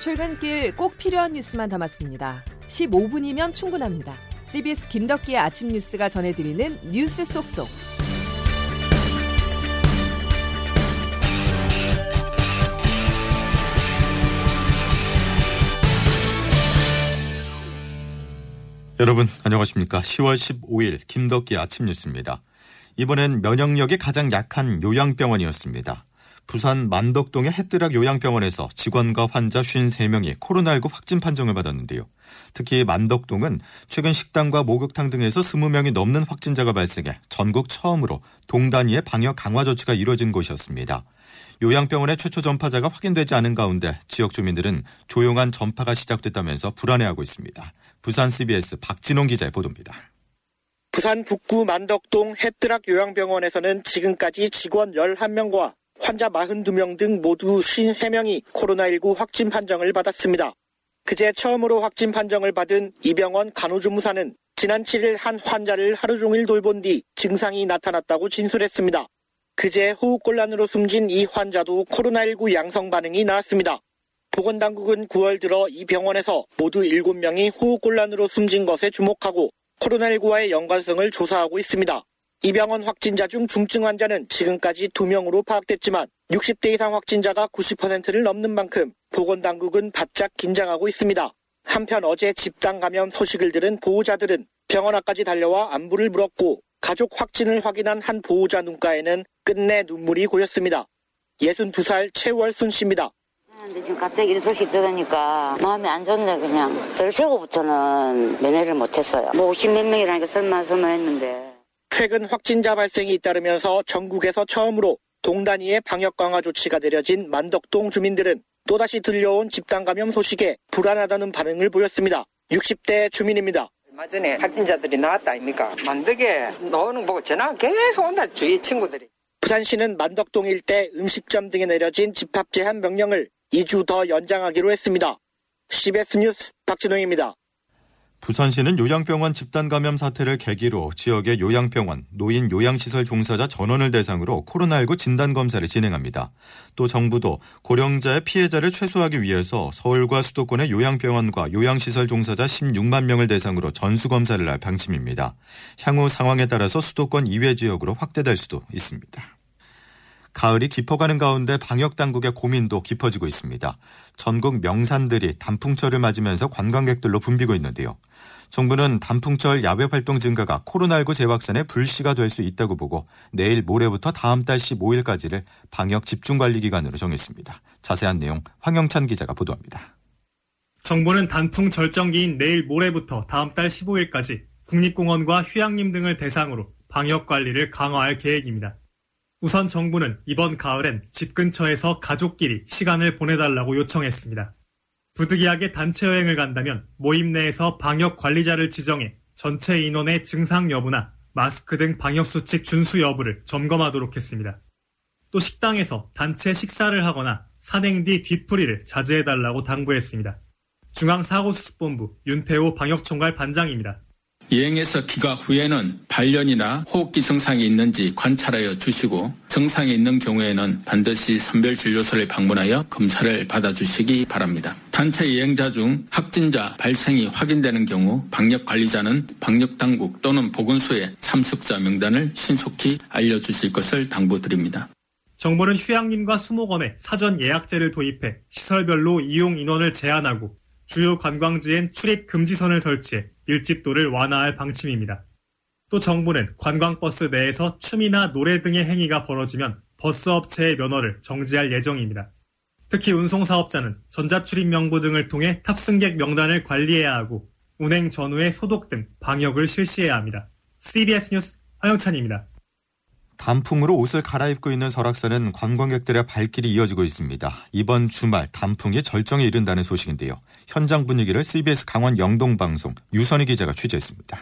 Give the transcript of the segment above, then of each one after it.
출근길 꼭 필요한 뉴스만 담았습니다. 15분이면 충분합니다. CBS 김덕기의 아침 뉴스가 전해드리는 뉴스 속속. 여러분 안녕하십니까? 10월 15일 김덕기 아침 뉴스입니다. 이번엔 면역력이 가장 약한 요양병원이었습니다. 부산 만덕동의 햇드락 요양병원에서 직원과 환자 53명이 코로나19 확진 판정을 받았는데요. 특히 만덕동은 최근 식당과 목욕탕 등에서 20명이 넘는 확진자가 발생해 전국 처음으로 동단위의 방역 강화 조치가 이뤄진 곳이었습니다. 요양병원의 최초 전파자가 확인되지 않은 가운데 지역 주민들은 조용한 전파가 시작됐다면서 불안해하고 있습니다. 부산 CBS 박진홍 기자의 보도입니다. 부산 북구 만덕동 햇드락 요양병원에서는 지금까지 직원 11명과 환자 42명 등 모두 53명이 코로나19 확진 판정을 받았습니다. 그제 처음으로 확진 판정을 받은 이 병원 간호조무사는 지난 7일 한 환자를 하루 종일 돌본 뒤 증상이 나타났다고 진술했습니다. 그제 호흡곤란으로 숨진 이 환자도 코로나19 양성 반응이 나왔습니다. 보건당국은 9월 들어 이 병원에서 모두 7명이 호흡곤란으로 숨진 것에 주목하고 코로나19와의 연관성을 조사하고 있습니다. 이 병원 확진자 중 중증 환자는 지금까지 2명으로 파악됐지만 60대 이상 확진자가 90%를 넘는 만큼 보건당국은 바짝 긴장하고 있습니다. 한편 어제 집단 감염 소식을 들은 보호자들은 병원 앞까지 달려와 안부를 물었고 가족 확진을 확인한 한 보호자 눈가에는 끝내 눈물이 고였습니다. 62살 최월순 씨입니다. 근데 지금 갑자기 이런 소식 들으니까 마음이 안 좋네 그냥. 절 세고부터는 면회를 못했어요. 뭐 50 몇 명이라니까 설마 설마 했는데. 최근 확진자 발생이 잇따르면서 전국에서 처음으로 동단위의 방역 강화 조치가 내려진 만덕동 주민들은 또다시 들려온 집단 감염 소식에 불안하다는 반응을 보였습니다. 60대 주민입니다. 얼마 전에 확진자들이 나왔다 아닙니까? 만덕에 노는 보고 전화 계속 온다 주위 친구들이. 부산시는 만덕동 일대 음식점 등에 내려진 집합 제한 명령을 2주 더 연장하기로 했습니다. CBS 뉴스 박진홍입니다. 부산시는 요양병원 집단 감염 사태를 계기로 지역의 요양병원, 노인 요양시설 종사자 전원을 대상으로 코로나19 진단 검사를 진행합니다. 또 정부도 고령자의 피해자를 최소화하기 위해서 서울과 수도권의 요양병원과 요양시설 종사자 16만 명을 대상으로 전수 검사를 할 방침입니다. 향후 상황에 따라서 수도권 이외 지역으로 확대될 수도 있습니다. 가을이 깊어가는 가운데 방역 당국의 고민도 깊어지고 있습니다. 전국 명산들이 단풍철을 맞으면서 관광객들로 붐비고 있는데요. 정부는 단풍철 야외 활동 증가가 코로나19 재확산의 불씨가 될 수 있다고 보고 내일 모레부터 다음 달 15일까지를 방역 집중 관리 기간으로 정했습니다. 자세한 내용 황영찬 기자가 보도합니다. 정부는 단풍 절정기인 내일 모레부터 다음 달 15일까지 국립공원과 휴양림 등을 대상으로 방역 관리를 강화할 계획입니다. 우선 정부는 이번 가을엔 집 근처에서 가족끼리 시간을 보내달라고 요청했습니다. 부득이하게 단체 여행을 간다면 모임 내에서 방역 관리자를 지정해 전체 인원의 증상 여부나 마스크 등 방역수칙 준수 여부를 점검하도록 했습니다. 또 식당에서 단체 식사를 하거나 산행 뒤 뒤풀이를 자제해달라고 당부했습니다. 중앙사고수습본부 윤태호 방역총괄 반장입니다. 여행에서 귀가 후에는 발연이나 호흡기 증상이 있는지 관찰하여 주시고 증상이 있는 경우에는 반드시 선별진료소를 방문하여 검사를 받아주시기 바랍니다. 단체 여행자 중 확진자 발생이 확인되는 경우 방역관리자는 방역당국 또는 보건소에 참석자 명단을 신속히 알려주실 것을 당부드립니다. 정부는 휴양림과 수목원에 사전 예약제를 도입해 시설별로 이용 인원을 제한하고 주요 관광지엔 출입 금지선을 설치해 밀집도를 완화할 방침입니다. 또 정부는 관광버스 내에서 춤이나 노래 등의 행위가 벌어지면 버스 업체의 면허를 정지할 예정입니다. 특히 운송사업자는 전자출입 명부 등을 통해 탑승객 명단을 관리해야 하고 운행 전후에 소독 등 방역을 실시해야 합니다. CBS 뉴스 황영찬입니다. 단풍으로 옷을 갈아입고 있는 설악산은 관광객들의 발길이 이어지고 있습니다. 이번 주말 단풍이 절정에 이른다는 소식인데요. 현장 분위기를 CBS 강원 영동방송 유선희 기자가 취재했습니다.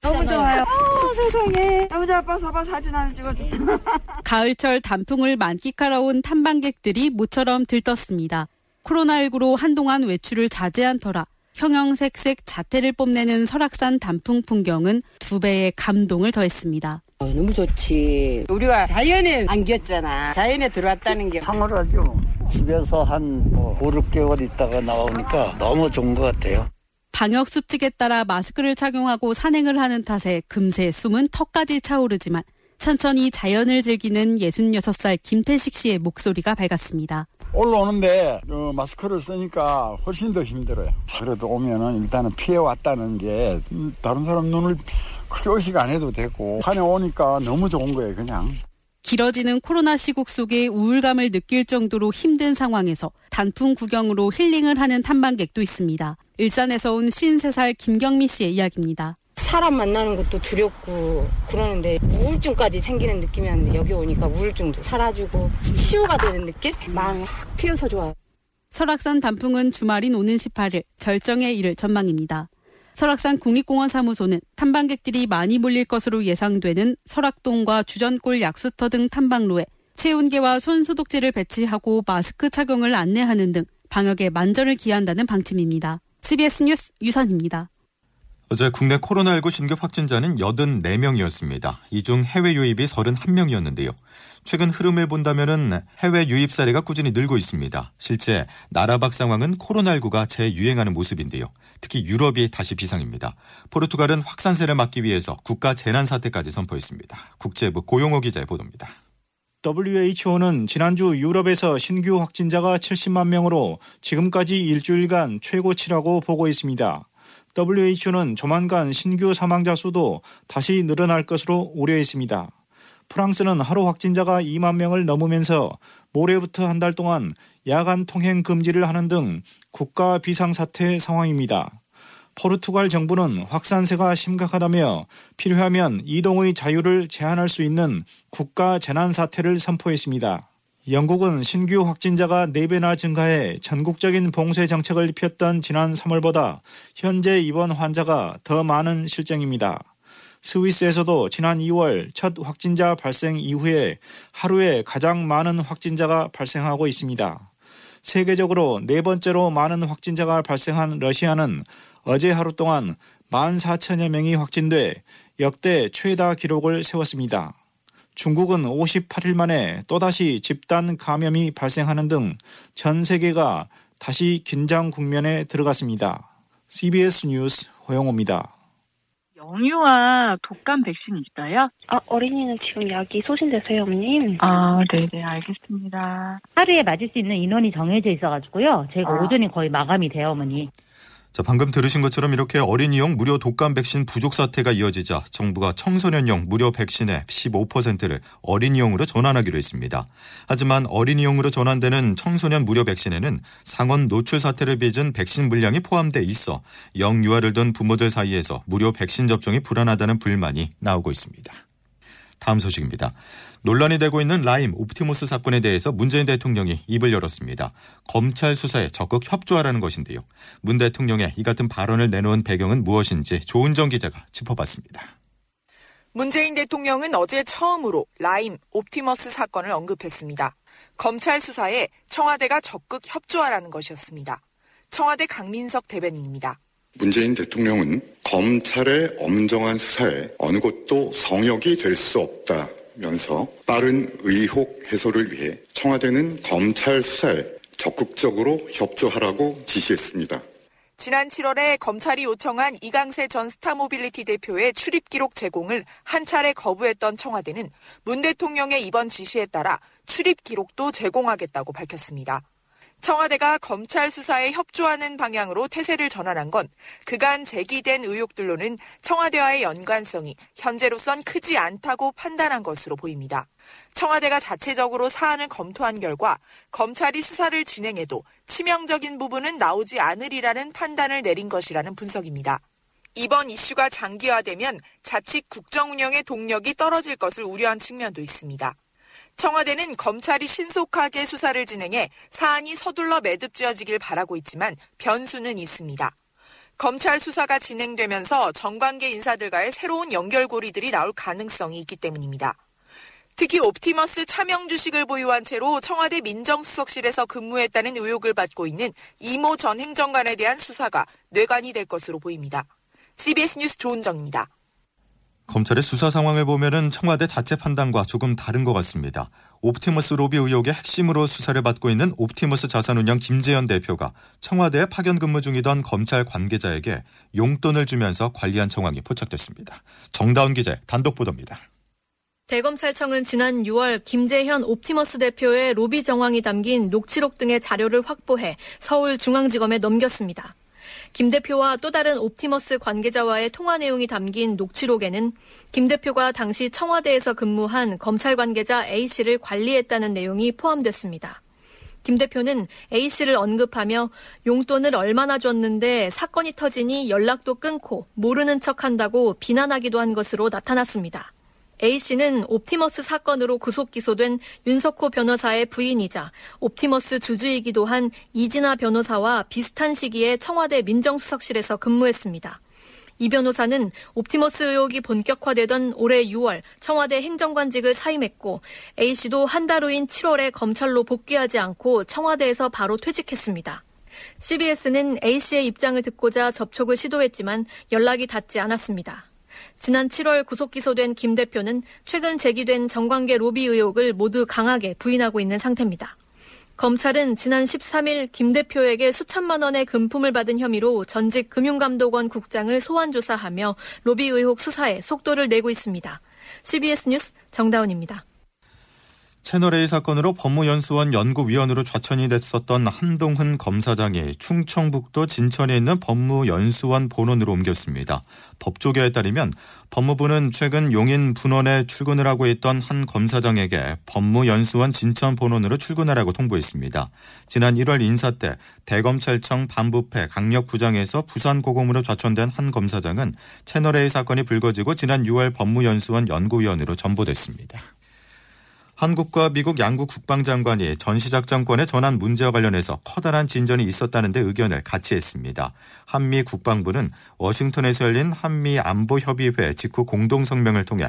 너무 좋아요. 어, 세상에. 너무 아빠 사봐 사진 하나 찍어줘. 가을철 단풍을 만끽하러 온 탐방객들이 모처럼 들떴습니다. 코로나19로 한동안 외출을 자제한 터라 형형색색 자태를 뽐내는 설악산 단풍 풍경은 두 배의 감동을 더했습니다. 어, 너무 좋지. 우리가 자연에 안겼잖아. 자연에 들어왔다는 게 황홀하죠. 집에서 한 뭐 5, 6개월 있다가 나오니까 너무 좋은 것 같아요. 방역 수칙에 따라 마스크를 착용하고 산행을 하는 탓에 금세 숨은 턱까지 차오르지만 천천히 자연을 즐기는 66살 김태식 씨의 목소리가 밝았습니다. 올라오는데 어, 마스크를 쓰니까 훨씬 더 힘들어요. 그래도 오면은 일단은 피해 왔다는 게 음, 다른 사람 눈을 크게 의식 안 해도 되고 산에 오니까 너무 좋은 거예요, 그냥. 길어지는 코로나 시국 속에 우울감을 느낄 정도로 힘든 상황에서 단풍 구경으로 힐링을 하는 탐방객도 있습니다. 일산에서 온 53살 김경미 씨의 이야기입니다. 사람 만나는 것도 두렵고 그러는데 우울증까지 생기는 느낌이었는데 여기 오니까 우울증도 사라지고 치유가 되는 느낌? 마음이 확 트여서 좋아요. 설악산 단풍은 주말인 오는 18일 절정에 이를 전망입니다. 설악산 국립공원 사무소는 탐방객들이 많이 몰릴 것으로 예상되는 설악동과 주전골 약수터 등 탐방로에 체온계와 손 소독제를 배치하고 마스크 착용을 안내하는 등 방역에 만전을 기한다는 방침입니다. CBS 뉴스 유선입니다. 어제 국내 코로나19 신규 확진자는 84명이었습니다. 이 중 해외 유입이 31명이었는데요. 최근 흐름을 본다면 해외 유입 사례가 꾸준히 늘고 있습니다. 실제 나라 밖 상황은 코로나19가 재유행하는 모습인데요. 특히 유럽이 다시 비상입니다. 포르투갈은 확산세를 막기 위해서 국가 재난 사태까지 선포했습니다. 국제부 고용호 기자의 보도입니다. WHO는 지난주 유럽에서 신규 확진자가 70만 명으로 지금까지 일주일간 최고치라고 보고 있습니다. WHO는 조만간 신규 사망자 수도 다시 늘어날 것으로 우려했습니다. 프랑스는 하루 확진자가 2만 명을 넘으면서 모레부터 한 달 동안 야간 통행 금지를 하는 등 국가 비상사태 상황입니다. 포르투갈 정부는 확산세가 심각하다며 필요하면 이동의 자유를 제한할 수 있는 국가 재난 사태를 선포했습니다. 영국은 신규 확진자가 4배나 증가해 전국적인 봉쇄 정책을 폈던 지난 3월보다 현재 입원 환자가 더 많은 실정입니다. 스위스에서도 지난 2월 첫 확진자 발생 이후에 하루에 가장 많은 확진자가 발생하고 있습니다. 세계적으로 네 번째로 많은 확진자가 발생한 러시아는 어제 하루 동안 14,000여 명이 확진돼 역대 최다 기록을 세웠습니다. 중국은 58일 만에 또다시 집단 감염이 발생하는 등 전 세계가 다시 긴장 국면에 들어갔습니다. CBS 뉴스 호영호입니다. 영유아 독감 백신 있어요? 아, 어린이는 지금 약이 소진돼서요, 어머님. 아, 네네, 알겠습니다. 하루에 맞을 수 있는 인원이 정해져 있어가지고요. 제가 아. 오전이 거의 마감이 돼요, 어머니. 자, 방금 들으신 것처럼 이렇게 어린이용 무료 독감 백신 부족 사태가 이어지자 정부가 청소년용 무료 백신의 15%를 어린이용으로 전환하기로 했습니다. 하지만 어린이용으로 전환되는 청소년 무료 백신에는 상온 노출 사태를 빚은 백신 물량이 포함돼 있어 영유아를 둔 부모들 사이에서 무료 백신 접종이 불안하다는 불만이 나오고 있습니다. 다음 소식입니다. 논란이 되고 있는 라임 옵티머스 사건에 대해서 문재인 대통령이 입을 열었습니다. 검찰 수사에 적극 협조하라는 것인데요. 문 대통령의 이 같은 발언을 내놓은 배경은 무엇인지 조은정 기자가 짚어봤습니다. 문재인 대통령은 어제 처음으로 라임 옵티머스 사건을 언급했습니다. 검찰 수사에 청와대가 적극 협조하라는 것이었습니다. 청와대 강민석 대변인입니다. 문재인 대통령은 검찰의 엄정한 수사에 어느 곳도 성역이 될 수 없다. 면서 빠른 의혹 해소를 위해 청와대는 검찰 수사에 적극적으로 협조하라고 지시했습니다. 지난 7월에 검찰이 요청한 이강세 전 스타모빌리티 대표의 출입 기록 제공을 한 차례 거부했던 청와대는 문 대통령의 이번 지시에 따라 출입 기록도 제공하겠다고 밝혔습니다. 청와대가 검찰 수사에 협조하는 방향으로 태세를 전환한 건 그간 제기된 의혹들로는 청와대와의 연관성이 현재로선 크지 않다고 판단한 것으로 보입니다. 청와대가 자체적으로 사안을 검토한 결과 검찰이 수사를 진행해도 치명적인 부분은 나오지 않으리라는 판단을 내린 것이라는 분석입니다. 이번 이슈가 장기화되면 자칫 국정 운영의 동력이 떨어질 것을 우려한 측면도 있습니다. 청와대는 검찰이 신속하게 수사를 진행해 사안이 서둘러 매듭지어지길 바라고 있지만 변수는 있습니다. 검찰 수사가 진행되면서 정관계 인사들과의 새로운 연결고리들이 나올 가능성이 있기 때문입니다. 특히 옵티머스 차명 주식을 보유한 채로 청와대 민정수석실에서 근무했다는 의혹을 받고 있는 이모 전 행정관에 대한 수사가 뇌관이 될 것으로 보입니다. CBS 뉴스 조은정입니다. 검찰의 수사 상황을 보면은 청와대 자체 판단과 조금 다른 것 같습니다. 옵티머스 로비 의혹의 핵심으로 수사를 받고 있는 옵티머스 자산운용 김재현 대표가 청와대에 파견 근무 중이던 검찰 관계자에게 용돈을 주면서 관리한 정황이 포착됐습니다. 정다운 기자 단독 보도입니다. 대검찰청은 지난 6월 김재현 옵티머스 대표의 로비 정황이 담긴 녹취록 등의 자료를 확보해 서울중앙지검에 넘겼습니다. 김 대표와 또 다른 옵티머스 관계자와의 통화 내용이 담긴 녹취록에는 김 대표가 당시 청와대에서 근무한 검찰 관계자 A씨를 관리했다는 내용이 포함됐습니다. 김 대표는 A씨를 언급하며 용돈을 얼마나 줬는데 사건이 터지니 연락도 끊고 모르는 척 한다고 비난하기도 한 것으로 나타났습니다. A씨는 옵티머스 사건으로 구속 기소된 윤석호 변호사의 부인이자 옵티머스 주주이기도 한 이진아 변호사와 비슷한 시기에 청와대 민정수석실에서 근무했습니다. 이 변호사는 옵티머스 의혹이 본격화되던 올해 6월 청와대 행정관직을 사임했고 A씨도 한 달 후인 7월에 검찰로 복귀하지 않고 청와대에서 바로 퇴직했습니다. CBS는 A씨의 입장을 듣고자 접촉을 시도했지만 연락이 닿지 않았습니다. 지난 7월 구속 기소된 김 대표는 최근 제기된 정관계 로비 의혹을 모두 강하게 부인하고 있는 상태입니다. 검찰은 지난 13일 김 대표에게 수천만 원의 금품을 받은 혐의로 전직 금융감독원 국장을 소환 조사하며 로비 의혹 수사에 속도를 내고 있습니다. CBS 뉴스 정다운입니다. 채널A 사건으로 법무연수원 연구위원으로 좌천이 됐었던 한동훈 검사장이 충청북도 진천에 있는 법무연수원 본원으로 옮겼습니다. 법조계에 따르면 법무부는 최근 용인 분원에 출근을 하고 있던 한 검사장에게 법무연수원 진천 본원으로 출근하라고 통보했습니다. 지난 1월 인사 때 대검찰청 반부패 강력부장에서 부산고검으로 좌천된 한 검사장은 채널A 사건이 불거지고 지난 6월 법무연수원 연구위원으로 전보됐습니다. 한국과 미국 양국 국방장관이 전시작전권의 전환 문제와 관련해서 커다란 진전이 있었다는 데 의견을 같이 했습니다. 한미 국방부는 워싱턴에서 열린 한미 안보협의회 직후 공동성명을 통해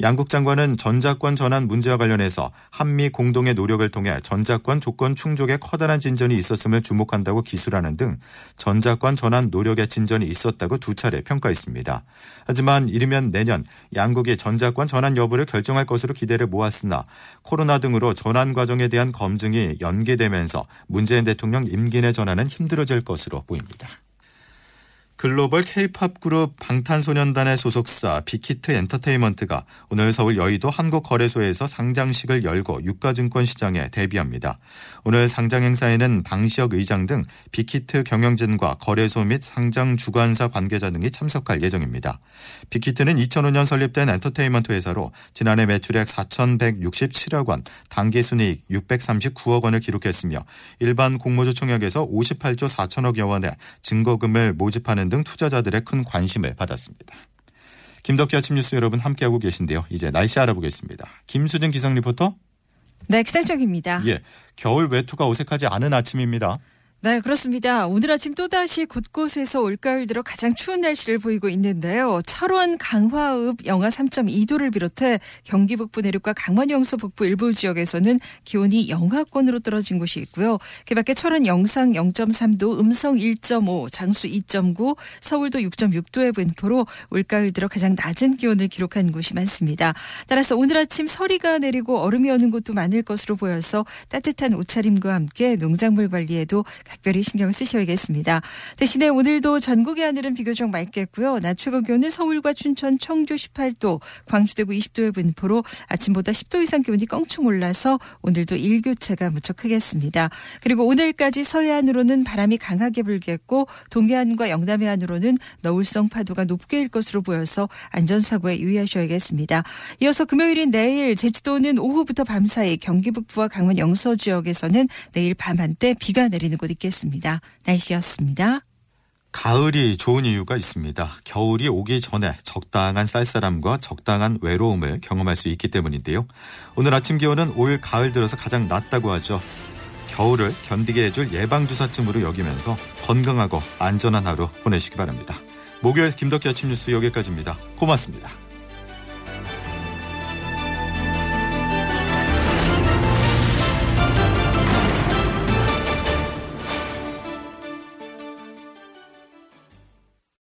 양국 장관은 전자권 전환 문제와 관련해서 한미 공동의 노력을 통해 전자권 조건 충족에 커다란 진전이 있었음을 주목한다고 기술하는 등 전자권 전환 노력의 진전이 있었다고 두 차례 평가했습니다. 하지만 이르면 내년 양국이 전자권 전환 여부를 결정할 것으로 기대를 모았으나 코로나 등으로 전환 과정에 대한 검증이 연기되면서 문재인 대통령 임기 내 전환은 힘들어질 것으로 보입니다. 글로벌 K-팝 그룹 방탄소년단의 소속사 빅히트 엔터테인먼트가 오늘 서울 여의도 한국거래소에서 상장식을 열고 유가증권 시장에 데뷔합니다. 오늘 상장 행사에는 방시혁 의장 등 빅히트 경영진과 거래소 및 상장 주관사 관계자 등이 참석할 예정입니다. 빅히트는 2005년 설립된 엔터테인먼트 회사로 지난해 매출액 4,167억 원, 당기순이익 639억 원을 기록했으며 일반 공모주 총액에서 58조 4천억여 원의 증거금을 모집하는 등 투자자들의 큰 관심을 받았습니다. 김덕기 아침 뉴스 여러분 함께하고 계신데요. 이제 날씨 알아보겠습니다. 김수진 기상 리포터. 네, 기상청입니다. 예, 겨울 외투가 어색하지 않은 아침입니다. 네, 그렇습니다. 오늘 아침 또다시 곳곳에서 올가을 들어 가장 추운 날씨를 보이고 있는데요. 철원 강화읍 영하 3.2도를 비롯해 경기 북부 내륙과 강원 영서 북부 일부 지역에서는 기온이 영하권으로 떨어진 곳이 있고요. 그 밖에 철원 영상 0.3도, 음성 1.5, 장수 2.9, 서울도 6.6도의 분포로 올가을 들어 가장 낮은 기온을 기록한 곳이 많습니다. 따라서 오늘 아침 서리가 내리고 얼음이 오는 곳도 많을 것으로 보여서 따뜻한 옷차림과 함께 농작물 관리에도 각별히 신경 쓰셔야겠습니다. 대신에 오늘도 전국의 하늘은 비교적 맑겠고요. 낮 최고 기온을 서울과 춘천, 청주 18도, 광주 대구 20도의 분포로 아침보다 10도 이상 기온이 껑충 올라서 오늘도 일교차가 무척 크겠습니다. 그리고 오늘까지 서해안으로는 바람이 강하게 불겠고 동해안과 영남해안으로는 너울성 파도가 높게 일 것으로 보여서 안전사고에 유의하셔야겠습니다. 이어서 금요일인 내일 제주도는 오후부터 밤 사이 경기 북부와 강원 영서 지역에서는 내일 밤 한때 비가 내리는 곳 있겠습니다. 날씨였습니다. 가을이 좋은 이유가 있습니다. 겨울이 오기 전에 적당한 쌀쌀함과 적당한 외로움을 경험할 수 있기 때문인데요. 오늘 아침 기온은 올 가을 들어서 가장 낮다고 하죠. 겨울을 견디게 해줄 예방주사쯤으로 여기면서 건강하고 안전한 하루 보내시기 바랍니다. 목요일 김덕기 아침 뉴스 여기까지입니다. 고맙습니다.